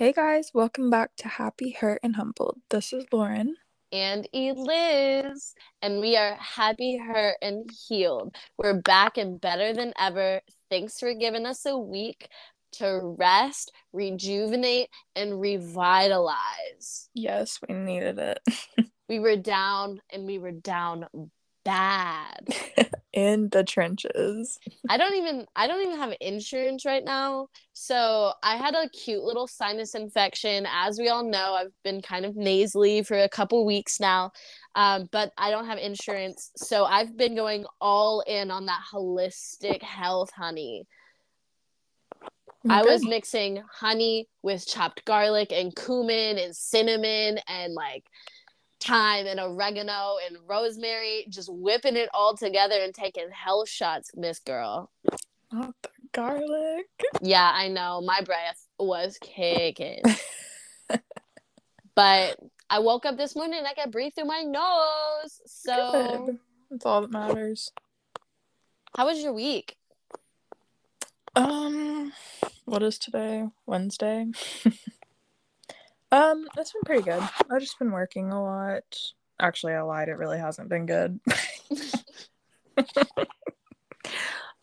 Hey guys, welcome back to Happy, Hurt, and Humbled. This is Lauren. And Eliz. And we are happy, hurt, and healed. We're back and better than ever. Thanks for giving us a week to rest, rejuvenate, and revitalize. Yes, we needed it. we were down and we were down bad. In the trenches. I don't even I don't even have insurance right now. So I had a cute little sinus infection. As we all know, I've been kind of nasally for a couple weeks now. Um, but I don't have insurance. So I've been going all in on that holistic health honey. Okay. I was mixing honey with chopped garlic and cumin and cinnamon and like thyme and oregano and rosemary, just whipping it all together and taking hell shots, Miss Girl. Not the garlic. Yeah, I know. My breath was kicking. but I woke up this morning and I could breathe through my nose. So Good. that's all that matters. How was your week? Um, what is today? Wednesday. Um, it's been pretty good. I've just been working a lot. Actually, I lied. It really hasn't been good.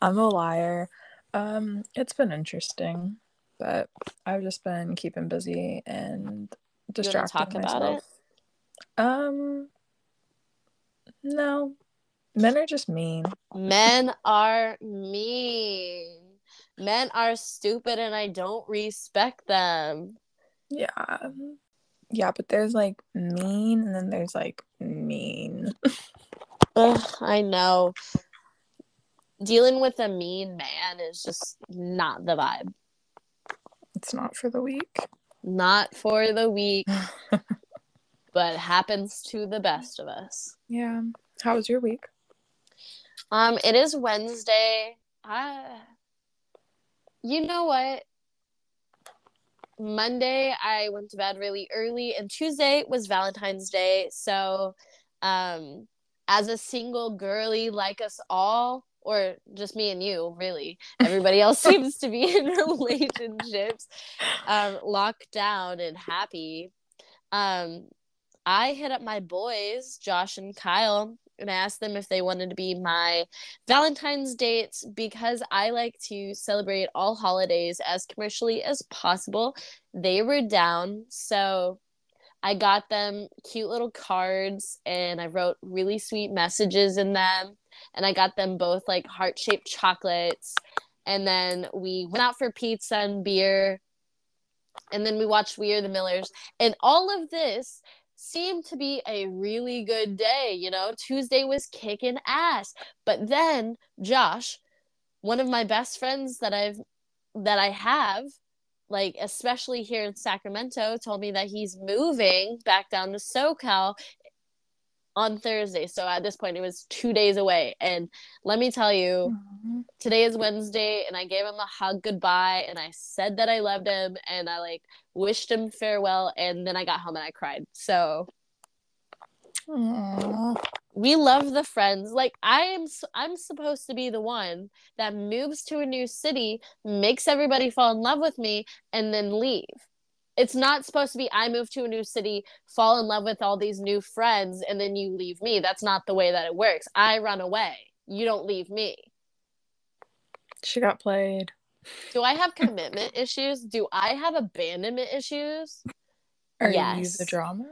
I'm a liar. Um, it's been interesting, but I've just been keeping busy and distracting talk myself. about it? Um, no. Men are just mean. Men are mean. Men are stupid and I don't respect them. Yeah. Yeah, but there's like mean and then there's like mean. Ugh, I know. Dealing with a mean man is just not the vibe. It's not for the weak. Not for the weak. but happens to the best of us. Yeah. How was your week? Um, it is Wednesday. I you know what? Monday I went to bed really early and Tuesday was Valentine's Day. So um as a single girly like us all or just me and you really everybody else seems to be in relationships um locked down and happy um I hit up my boys Josh and Kyle and I asked them if they wanted to be my Valentine's dates because I like to celebrate all holidays as commercially as possible. They were down, so I got them cute little cards and I wrote really sweet messages in them. And I got them both like heart shaped chocolates. And then we went out for pizza and beer. And then we watched We Are the Millers. And all of this seemed to be a really good day. You know, Tuesday was kicking ass. But then Josh, one of my best friends that I've that I have, like especially here in Sacramento, told me that he's moving back down to SoCal on Thursday. So at this point, it was two days away. And let me tell you, mm-hmm. today is Wednesday, and I gave him a hug goodbye, and I said that I loved him, and I like wished him farewell, and then I got home and I cried. So. Aww. We love the friends. Like I am I'm supposed to be the one that moves to a new city, makes everybody fall in love with me and then leave it's not supposed to be I move to a new city, fall in love with all these new friends, and then you leave me. That's not the way that it works. I run away. You don't leave me. She got played. Do I have commitment issues? Do I have abandonment issues? Are yes. you the drama?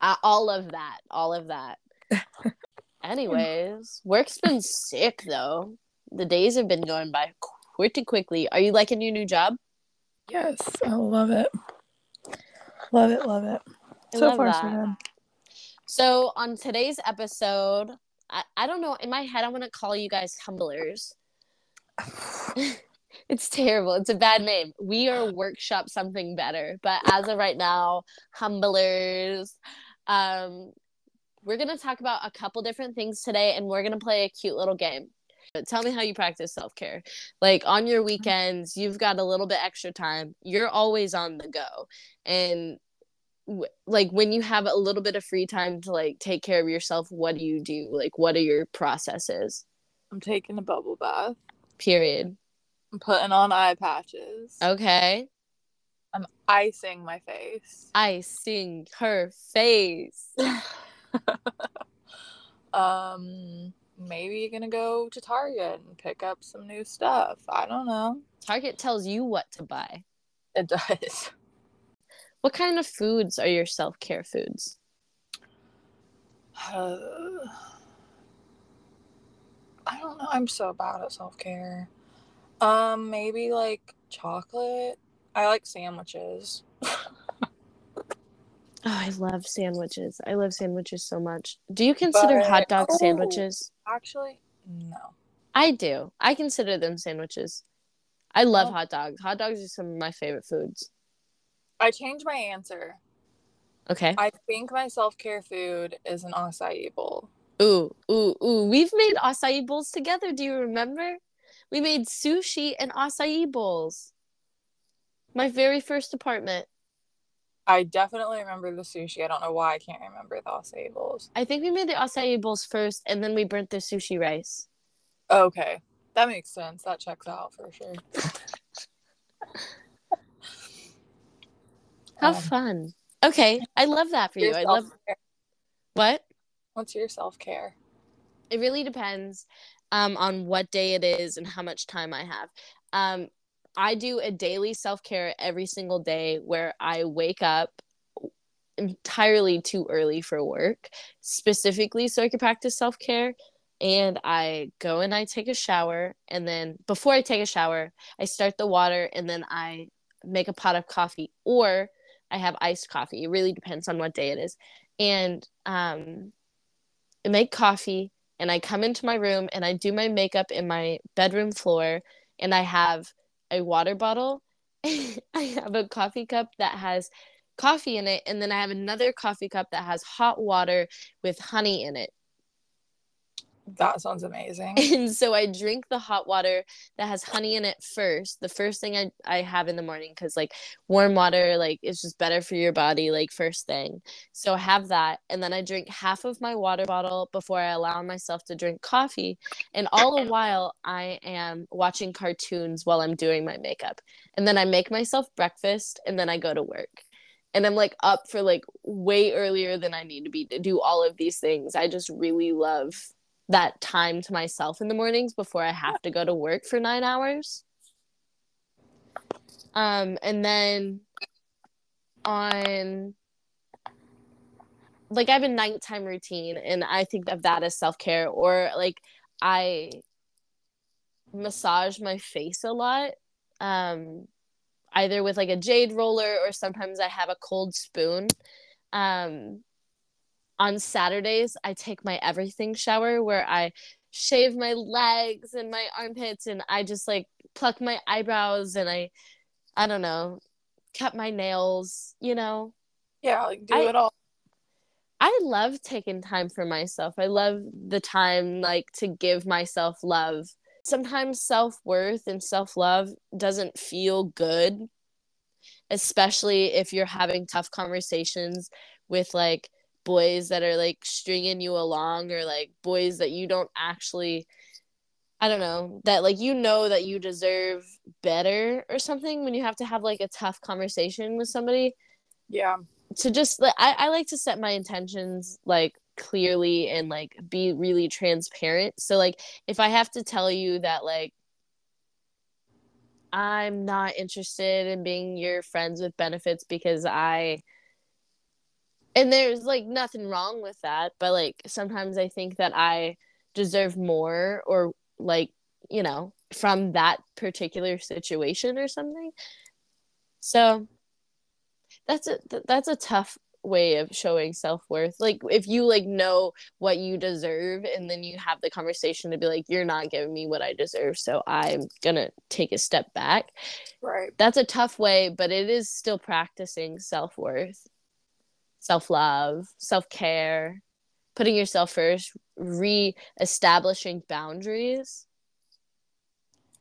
Uh, all of that. All of that. Anyways, work's been sick though. The days have been going by pretty quickly. Are you liking your new job? Yes, I love it. Love it, love it. I so far, that. so good. So on today's episode, I, I don't know, in my head, I'm gonna call you guys humblers. it's terrible. It's a bad name. We are workshop something better, but as of right now, humblers. Um, we're gonna talk about a couple different things today, and we're gonna play a cute little game. Tell me how you practice self care. Like on your weekends, you've got a little bit extra time. You're always on the go. And w- like when you have a little bit of free time to like take care of yourself, what do you do? Like what are your processes? I'm taking a bubble bath. Period. I'm putting on eye patches. Okay. I'm icing my face. Icing her face. um, maybe you're gonna go to Target and pick up some new stuff. I don't know. Target tells you what to buy. It does. What kind of foods are your self care foods? Uh, I don't know. I'm so bad at self care. Um, maybe like chocolate. I like sandwiches. Oh, I love sandwiches. I love sandwiches so much. Do you consider but, hot dog oh, sandwiches? Actually, no. I do. I consider them sandwiches. I love oh. hot dogs. Hot dogs are some of my favorite foods. I changed my answer. Okay. I think my self care food is an acai bowl. Ooh, ooh, ooh. We've made acai bowls together. Do you remember? We made sushi and acai bowls. My very first apartment. I definitely remember the sushi. I don't know why I can't remember the acai bowls. I think we made the acai bowls first and then we burnt the sushi rice. Okay. That makes sense. That checks out for sure. How um, fun. Okay. I love that for you. I love What? What's your self-care? It really depends um, on what day it is and how much time I have. Um, I do a daily self care every single day where I wake up entirely too early for work, specifically so I can practice self care. And I go and I take a shower. And then before I take a shower, I start the water and then I make a pot of coffee or I have iced coffee. It really depends on what day it is. And um, I make coffee and I come into my room and I do my makeup in my bedroom floor and I have a water bottle. I have a coffee cup that has coffee in it, and then I have another coffee cup that has hot water with honey in it. That sounds amazing. And so I drink the hot water that has honey in it first. The first thing I, I have in the morning because like warm water like is just better for your body like first thing. So I have that and then I drink half of my water bottle before I allow myself to drink coffee. And all the while I am watching cartoons while I'm doing my makeup. And then I make myself breakfast and then I go to work and I'm like up for like way earlier than I need to be to do all of these things. I just really love that time to myself in the mornings before I have to go to work for nine hours. Um, and then on like I have a nighttime routine and I think of that as self care or like I massage my face a lot. Um either with like a jade roller or sometimes I have a cold spoon. Um on Saturdays, I take my everything shower where I shave my legs and my armpits and I just like pluck my eyebrows and I I don't know, cut my nails, you know. Yeah, like do I, it all. I love taking time for myself. I love the time like to give myself love. Sometimes self-worth and self-love doesn't feel good, especially if you're having tough conversations with like boys that are like stringing you along or like boys that you don't actually I don't know, that like you know that you deserve better or something when you have to have like a tough conversation with somebody. Yeah. To just like I, I like to set my intentions like clearly and like be really transparent. So like if I have to tell you that like I'm not interested in being your friends with benefits because I and there's like nothing wrong with that but like sometimes i think that i deserve more or like you know from that particular situation or something. So that's a that's a tough way of showing self-worth. Like if you like know what you deserve and then you have the conversation to be like you're not giving me what i deserve so i'm gonna take a step back right. that's a tough way but it is still practicing self-worth self love, self care, putting yourself first, re establishing boundaries.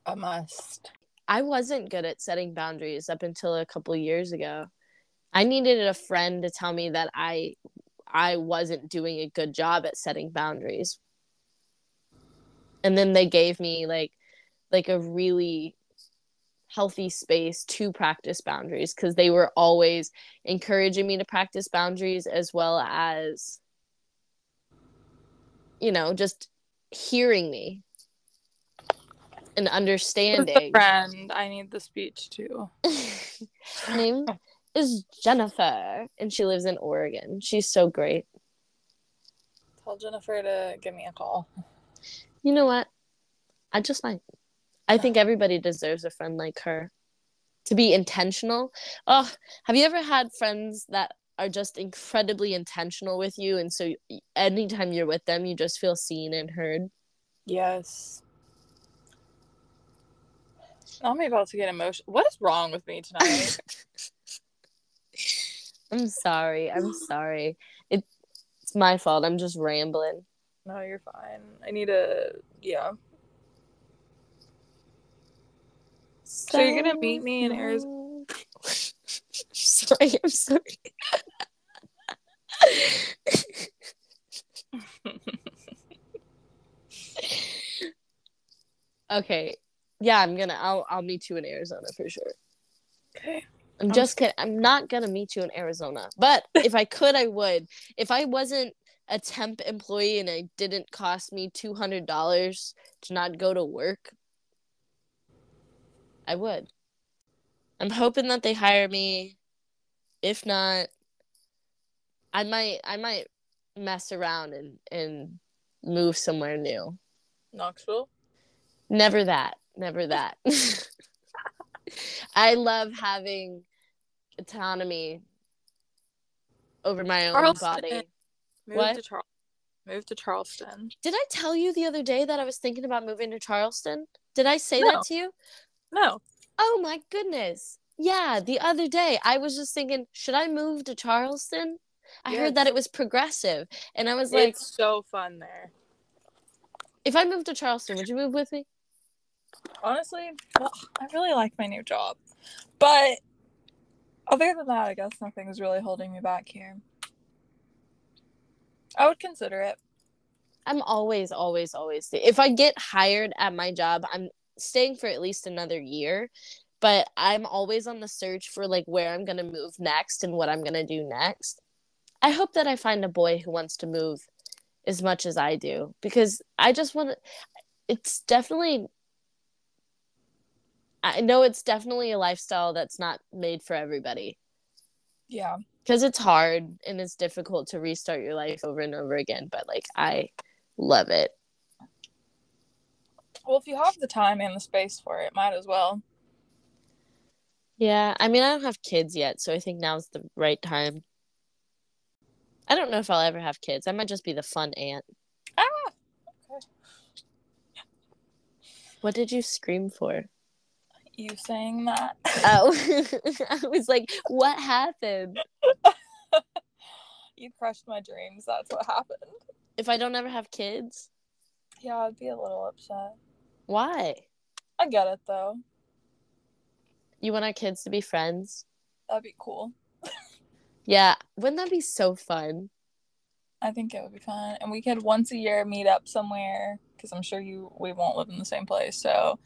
A must. I wasn't good at setting boundaries up until a couple years ago. I needed a friend to tell me that I I wasn't doing a good job at setting boundaries. And then they gave me like like a really healthy space to practice boundaries because they were always encouraging me to practice boundaries as well as you know just hearing me and understanding. friend i need the speech too. Her name is jennifer and she lives in oregon. She's so great. Tell jennifer to give me a call. You know what? I just might I think everybody deserves a friend like her. To be intentional. Oh, have you ever had friends that are just incredibly intentional with you and so anytime you're with them you just feel seen and heard? Yes. I'm about to get emotional. What is wrong with me tonight? I'm sorry. I'm sorry. It, it's my fault. I'm just rambling. No, you're fine. I need a yeah. So, you're gonna meet me in Arizona. sorry, I'm sorry. okay. Yeah, I'm gonna I'll I'll meet you in Arizona for sure. Okay. I'm just kidding. I'm not gonna meet you in Arizona. But if I could, I would. If I wasn't a temp employee and it didn't cost me two hundred dollars to not go to work, I would. I'm hoping that they hire me. If not, I might I might mess around and and move somewhere new. Knoxville? Never that. Never that. I love having autonomy over my own Charleston. body. Move what? To Char- move to Charleston. Did I tell you the other day that I was thinking about moving to Charleston? Did I say no. that to you? No. Oh my goodness. Yeah, the other day I was just thinking, should I move to Charleston? I yes. heard that it was progressive, and I was like, "It's so fun there." If I moved to Charleston, would you move with me? Honestly, well, I really like my new job, but other than that, I guess nothing's really holding me back here. I would consider it. I'm always, always, always. If I get hired at my job, I'm staying for at least another year but i'm always on the search for like where i'm going to move next and what i'm going to do next. I hope that i find a boy who wants to move as much as i do because i just want to it's definitely i know it's definitely a lifestyle that's not made for everybody. Yeah. Because it's hard and it's difficult to restart your life over and over again but like i love it well, if you have the time and the space for it, might as well. Yeah, I mean, I don't have kids yet, so I think now's the right time. I don't know if I'll ever have kids. I might just be the fun aunt. Ah, okay. What did you scream for? You saying that? Oh, I was like, what happened? you crushed my dreams. That's what happened. If I don't ever have kids? Yeah, I'd be a little upset. Why? I get it though. You want our kids to be friends? That'd be cool. yeah, wouldn't that be so fun? I think it would be fun, and we could once a year meet up somewhere because I'm sure you we won't live in the same place, so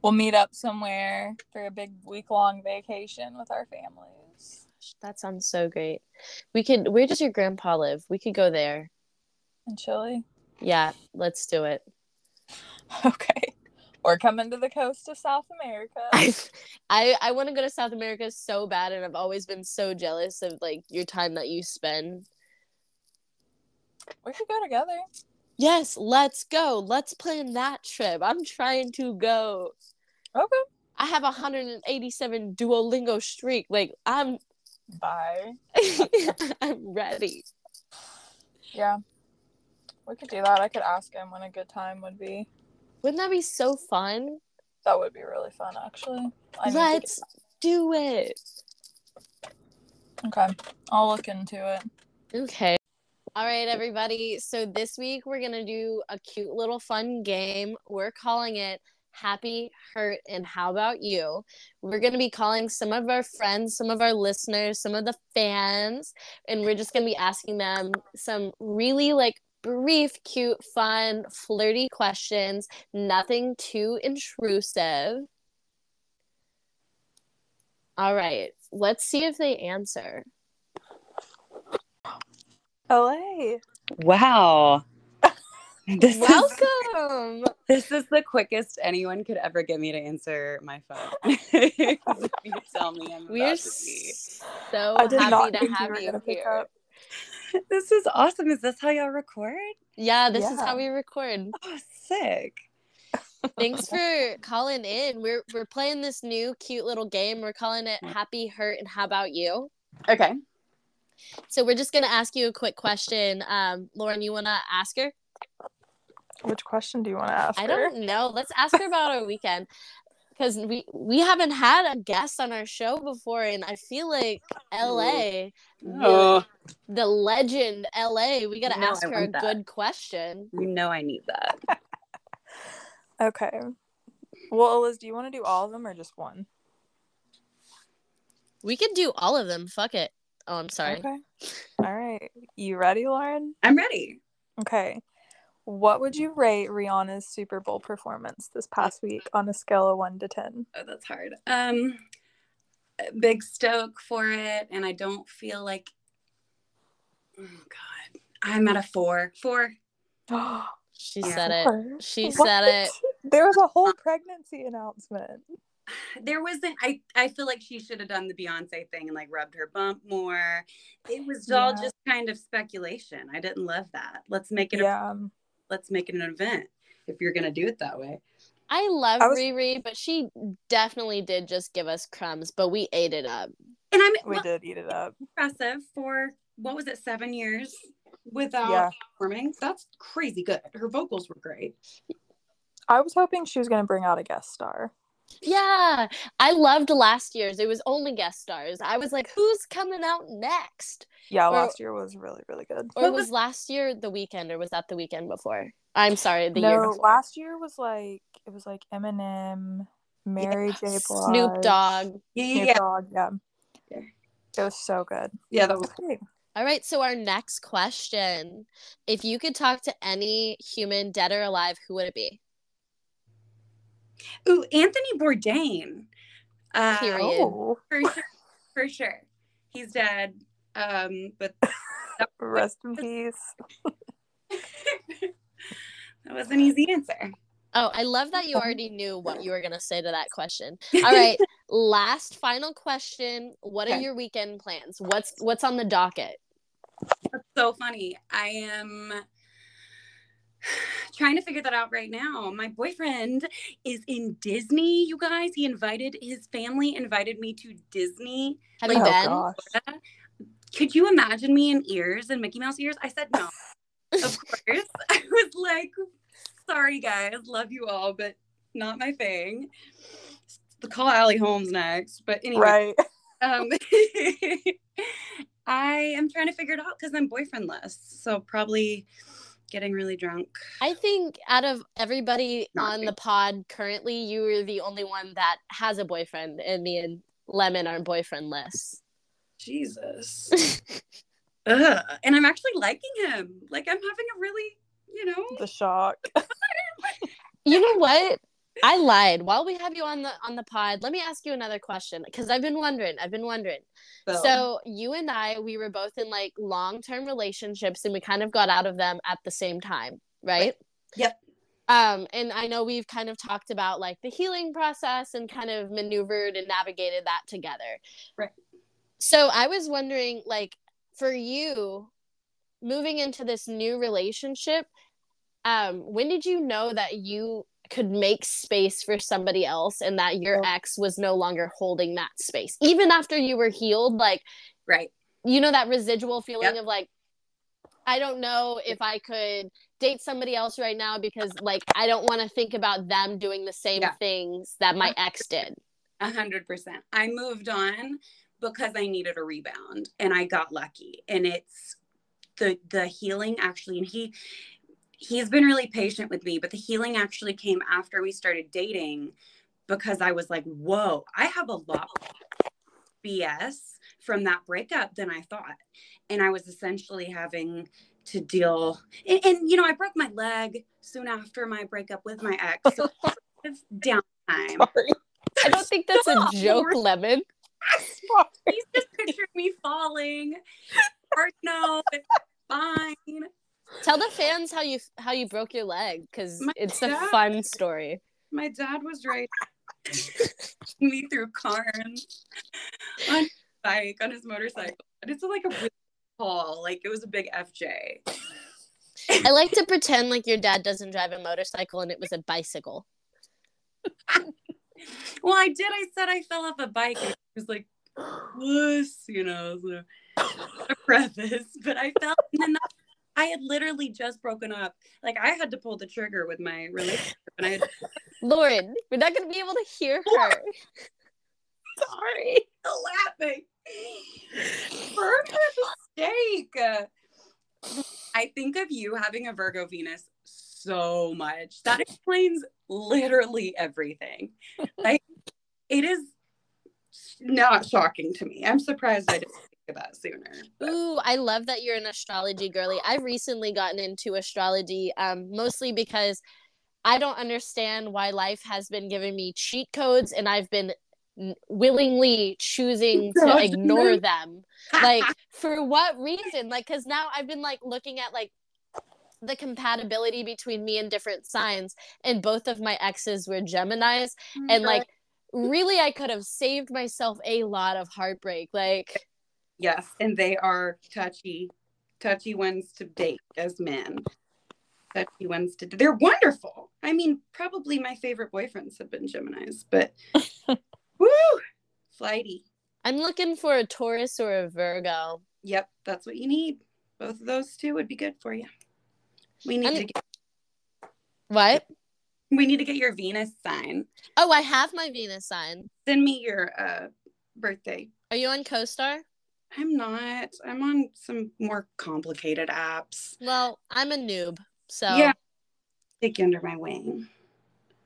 we'll meet up somewhere for a big week long vacation with our families. That sounds so great. We could. Where does your grandpa live? We could go there. In Chile. Yeah, let's do it. Okay or coming to the coast of South America. I I, I want to go to South America so bad, and I've always been so jealous of like your time that you spend. We could go together. Yes, let's go. Let's plan that trip. I'm trying to go. Okay. I have a 187 Duolingo streak. Like I'm. Bye. I'm ready. Yeah. We could do that. I could ask him when a good time would be. Wouldn't that be so fun? That would be really fun, actually. I Let's do, do it. Okay, I'll look into it. Okay. All right, everybody. So this week we're going to do a cute little fun game. We're calling it Happy, Hurt, and How About You? We're going to be calling some of our friends, some of our listeners, some of the fans, and we're just going to be asking them some really like brief, cute, fun, flirty questions, nothing too intrusive. All right. Let's see if they answer. LA. Wow. This Welcome. Is, this is the quickest anyone could ever get me to answer my phone. if you tell me I'm we are so happy to have you here. This is awesome. Is this how y'all record? Yeah, this yeah. is how we record. Oh, sick. Thanks for calling in. We're we're playing this new cute little game. We're calling it Happy Hurt and How About You? Okay. So we're just gonna ask you a quick question. Um, Lauren, you wanna ask her? Which question do you want to ask? I her? don't know. Let's ask her about our weekend because we we haven't had a guest on our show before, and I feel like L.A. The, the legend L.A. We got to ask her a that. good question. You know, I need that. okay. Well, Liz, do you want to do all of them or just one? We could do all of them. Fuck it. Oh, I'm sorry. Okay. All right. You ready, Lauren? I'm ready. Okay. What would you rate Rihanna's Super Bowl performance this past week on a scale of one to ten? Oh, that's hard. Um, big stoke for it, and I don't feel like. Oh God, I'm at a four. Four. she yeah. said it. She what? said it. There was a whole pregnancy announcement. There wasn't. I I feel like she should have done the Beyonce thing and like rubbed her bump more. It was yeah. all just kind of speculation. I didn't love that. Let's make it. Yeah. A, let's make it an event if you're gonna do it that way. I love I was... Riri, but she definitely did just give us crumbs, but we ate it up. And I mean, we well, did eat it up. Impressive for what was it, seven years without yeah. performing? That's crazy good. Her vocals were great. I was hoping she was going to bring out a guest star. Yeah, I loved last year's. It was only guest stars. I was like, who's coming out next? Yeah, or, last year was really, really good. Or was last year the Weeknd, or was that the weekend before? I'm sorry, the no, year before. last year was like it was like Eminem, Mary yeah. J. Blige, Snoop Dogg. Yeah, yeah, Snoop Dogg, yeah. yeah. It was so good. Yeah, that was great. All right, so our next question. If you could talk to any human, dead or alive, who would it be? Ooh, Anthony Bourdain. Uh, Period. Oh. For sure. For sure. He's dead. Um, but rest in peace. that was an easy answer. Oh, I love that you already knew what you were going to say to that question. All right, last final question. What okay. are your weekend plans? What's what's on the docket? That's so funny. I am trying to figure that out right now. My boyfriend is in Disney, you guys. He invited his family invited me to Disney. Have like, you been? Could you imagine me in ears and Mickey Mouse ears? I said no. of course. I was like, sorry guys, love you all, but not my thing. The call Allie Holmes next. But anyway. Right. Um I am trying to figure it out because I'm boyfriendless. So probably getting really drunk. I think out of everybody Not on me. the pod currently, you are the only one that has a boyfriend, and me and Lemon are boyfriendless. Jesus. Ugh. And I'm actually liking him. Like I'm having a really, you know, the shock. you know what? I lied. While we have you on the on the pod, let me ask you another question because I've been wondering. I've been wondering. So. so you and I, we were both in like long term relationships, and we kind of got out of them at the same time, right? right. Yep. Um, and I know we've kind of talked about like the healing process and kind of maneuvered and navigated that together. Right. So I was wondering, like, for you, moving into this new relationship, um, when did you know that you could make space for somebody else and that your ex was no longer holding that space even after you were healed like right. you know that residual feeling yep. of like i don't know if i could date somebody else right now because like i don't want to think about them doing the same yeah. things that my uh-huh. ex did. A hundred percent. I moved on because i needed a rebound and i got lucky and it's the the healing actually and he he's been really patient with me, but the healing actually came after we started dating because I was like, whoa, I have a lot BS from that breakup than I thought. And I was essentially having to deal and, and you know, I broke my leg soon after my breakup with my ex. So it's downtime. Sorry. I don't think that's a joke, Lemon. He's just picturing me falling. Or no, it's fine. Tell the fans how you how you broke your leg because it's dad, a fun story. My dad was right me through Karns on his bike on his motorcycle, and it's like a really tall, like it was a big FJ. I like to pretend like your dad doesn't drive a motorcycle and it was a bicycle. well, I did. I said I fell off a bike. And he was like, "Wuss," you know, so a preface. But I fell, and then that, I had literally just broken up. Like I had to pull the trigger with my relationship, and I had. Lauren, we're not to be able to hear her. Sorry, Still laughing. For mistake. I think of you having a Virgo Venus so much. That explains literally everything. Like it is not shocking to me. I'm surprised I didn't that sooner. But. Ooh, I love that you're an astrology girly. I've recently gotten into astrology, um, mostly because I don't understand why life has been giving me cheat codes and I've been willingly choosing to ignore them like for what reason like because now i've been like looking at like the compatibility between me and different signs and both of my exes were geminis and like really i could have saved myself a lot of heartbreak like yes and they are touchy touchy ones to date as men touchy ones to they're wonderful i mean probably my favorite boyfriends have been geminis but Woo! Flighty. I'm looking for a Taurus or a Virgo. Yep, that's what you need. Both of those two would be good for you. We need I'm... to get What? We need to get your Venus sign. Oh, I have my Venus sign. Send me your uh birthday. Are you on CoStar? I'm not. I'm on some more complicated apps. Well, I'm a noob, so yeah. Take you under my wing.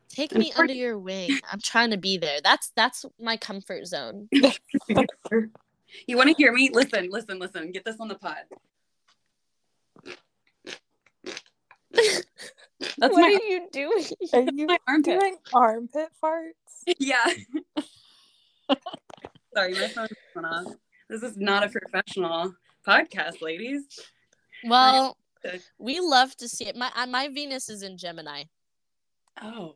Take me under your wing. I'm trying to be there. That's that's my comfort zone. you want to hear me? Listen, listen, listen. Get this on the pod. That's what my, are you doing? Are you my armpit. doing armpit farts? Yeah. Sorry, my phone went off. This is not a professional podcast, ladies. Well, we love to see it. My uh, my Venus is in Gemini. Oh,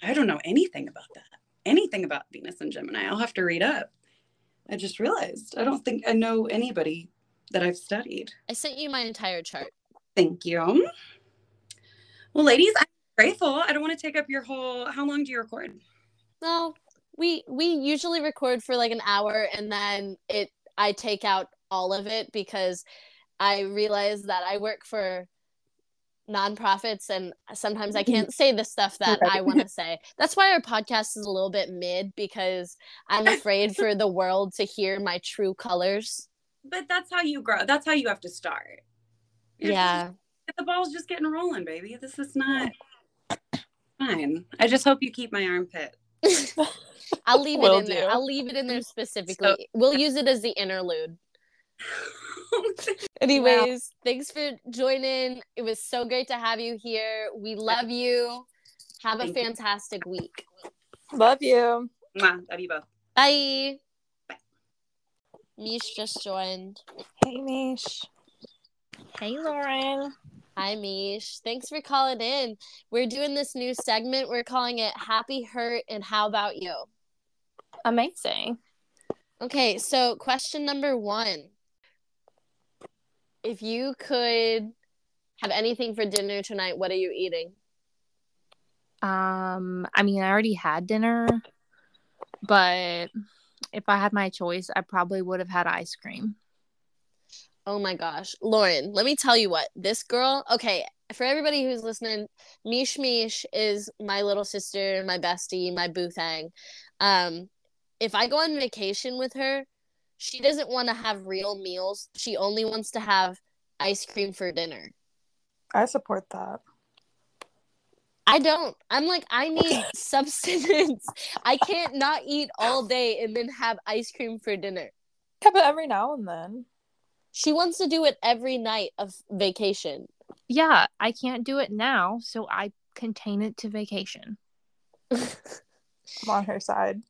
I don't know anything about that. Anything about Venus and Gemini. I'll have to read up. I just realized I don't think I know anybody that I've studied. I sent you my entire chart. Thank you. Well, ladies, I'm grateful. I don't want to take up your whole. How long do you record? No, we we usually record for like an hour, and then it I take out all of it because I realize that I work for nonprofits and sometimes I mm-hmm. can't say the stuff that. I want to say. That's why our podcast is a little bit mid because I'm afraid for the world to hear my true colors. But that's how you grow. That's how you have to start. You're yeah. Just, the ball's just getting rolling, baby. This is not fine. I just hope you keep my armpit. I'll leave it in do. there. I'll leave it in there specifically. So- we'll use it as the interlude. Anyways, thanks for joining. It was so great to have you here. We love you. Have Thank a fantastic you. week. Love you. Mwah. Love you both. Bye. Bye. Mish just joined. Hey, Mish. Hey, Lauren. Hi, Mish. Thanks for calling in. We're doing this new segment. We're calling it Happy Hurt and How About You? Amazing. Okay, so question number one if you could have anything for dinner tonight, what are you eating? Um, I mean, I already had dinner, but if I had my choice, I probably would have had ice cream. Oh my gosh. Lauren, let me tell you what. This girl, okay, for everybody who's listening, Mish Mish is my little sister, my bestie, my boo thing. Um, if I go on vacation with her, she doesn't want to have real meals. She only wants to have ice cream for dinner. I support that. I don't. I'm like, I need substance. I can't not eat all day and then have ice cream for dinner. Yeah, but every now and then. She wants to do it every night of vacation. Yeah, I can't do it now, so I contain it to vacation. I'm on her side.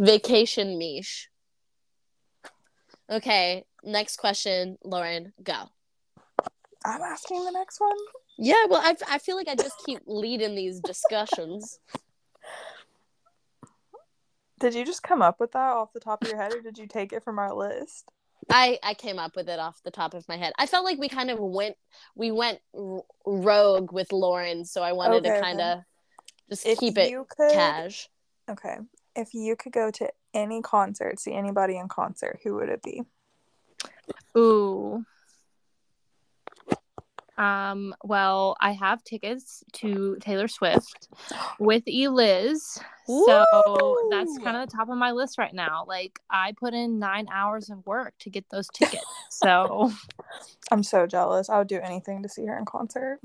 Vacation Mish. Okay, next question, Lauren, go. I'm asking the next one. Yeah, well, I, I feel like I just keep leading these discussions. Did you just come up with that off the top of your head, or did you take it from our list? I I came up with it off the top of my head. I felt like we kind of went we went rogue with Lauren, so I wanted okay, to kind of just if keep it could, cash. Okay, if you could go to any concert, see anybody in concert, who would it be? Ooh. Um, well, I have tickets to Taylor Swift with Eliz. So that's kind of the top of my list right now. Like I put in nine hours of work to get those tickets. So I'm so jealous. I would do anything to see her in concert.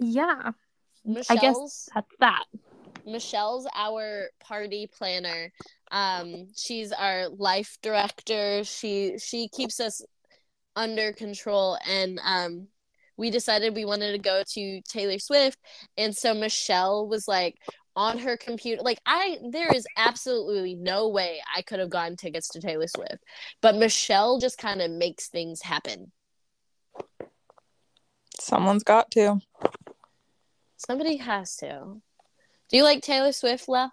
Yeah. Michelle's, I guess that's that. Michelle's our party planner. Um, she's our life director. She she keeps us under control and um we decided we wanted to go to Taylor Swift. And so Michelle was like on her computer. Like, I, there is absolutely no way I could have gotten tickets to Taylor Swift. But Michelle just kind of makes things happen. Someone's got to. Somebody has to. Do you like Taylor Swift, La?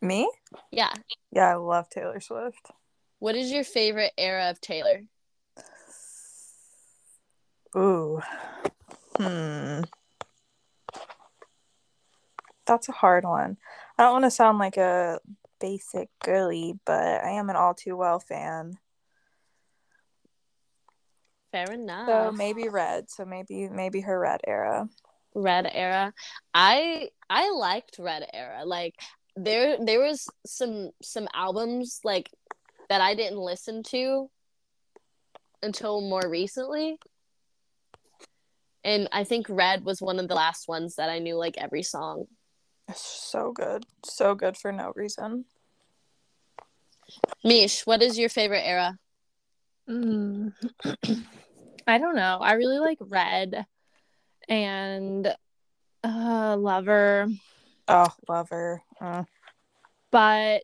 Me? Yeah. Yeah, I love Taylor Swift. What is your favorite era of Taylor? Ooh. Hmm. That's a hard one. I don't want to sound like a basic girly, but I am an all too well fan. Fair enough. So maybe red. So maybe maybe her red era. Red era. I I liked red era. Like there there was some some albums like that I didn't listen to until more recently and I think Red was one of the last ones that I knew like every song. So good. So good for no reason. Mish, what is your favorite era? Mm. I don't know. I really like Red and uh Lover. Oh, Lover. Uh. But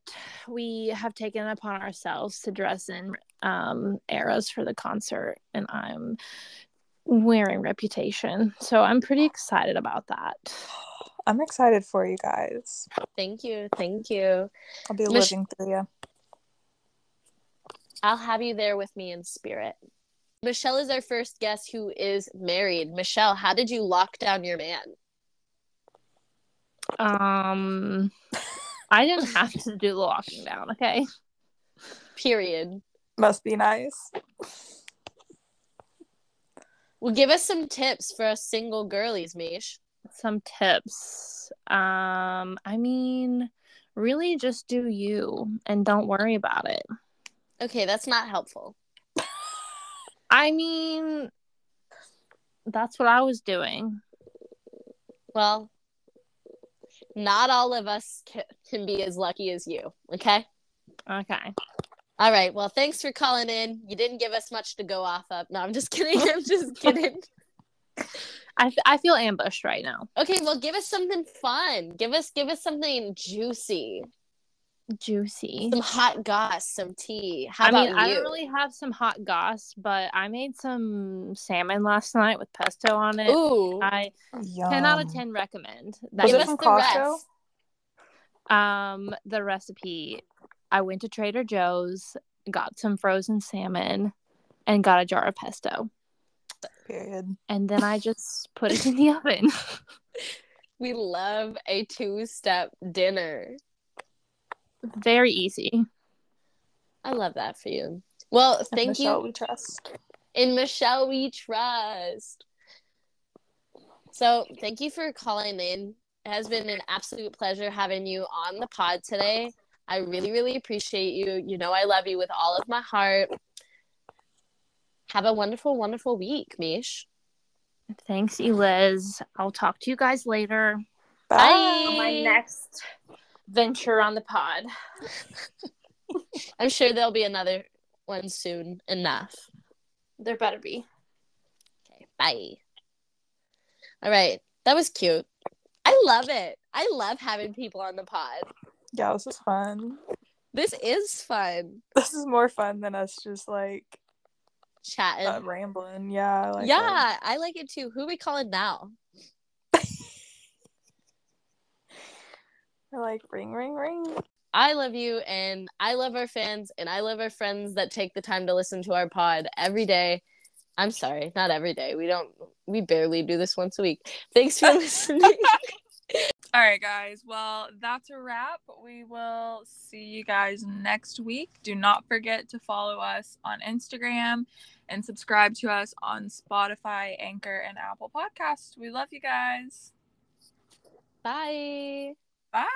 we have taken upon ourselves to dress in um eras for the concert and I'm wearing reputation. So I'm pretty excited about that. I'm excited for you guys. Thank you. Thank you. I'll be Mich- living through you. I'll have you there with me in spirit. Michelle is our first guest who is married. Michelle, how did you lock down your man? Um I didn't have to do the locking down, okay? Period. Must be nice. Well, give us some tips for us single girlies, Mish. Some tips. Um, I mean, really just do you and don't worry about it. Okay, that's not helpful. I mean, that's what I was doing. Well, not all of us can be as lucky as you, okay? Okay. All right. Well, thanks for calling in. You didn't give us much to go off of. No, I'm just kidding. I'm just kidding. I, I feel ambushed right now. Okay, well, give us something fun. Give us give us something juicy. Juicy. Some hot goss, some tea. How I about mean, you? I don't really have some hot goss, but I made some salmon last night with pesto on it. Ooh, I Yum. ten out of ten recommend. That Was it from Costco? Um, the recipe I went to Trader Joe's, got some frozen salmon, and got a jar of pesto. Period. And then I just put it in the oven. We love a two step dinner. Very easy. I love that for you. Well, thank Michelle you. we trust. In Michelle we trust. So, thank you for calling in. It has been an absolute pleasure having you on the pod today. I really, really appreciate you. You know, I love you with all of my heart. Have a wonderful, wonderful week, Mish. Thanks, Eliz. I'll talk to you guys later. Bye. Bye. my next venture on the pod. I'm sure there'll be another one soon enough. There better be. Okay, bye. All right. That was cute. I love it. I love having people on the pod. Yeah, this was fun. This is fun. This is more fun than us just like chatting, uh, rambling. Yeah. Like yeah, that. I like it too. Who we calling now? I like ring, ring, ring. I love you, and I love our fans, and I love our friends that take the time to listen to our pod every day. I'm sorry, not every day. We don't. We barely do this once a week. Thanks for listening. All right, guys. Well, that's a wrap. We will see you guys next week. Do not forget to follow us on Instagram and subscribe to us on Spotify, Anchor, and Apple Podcasts. We love you guys. Bye. Bye.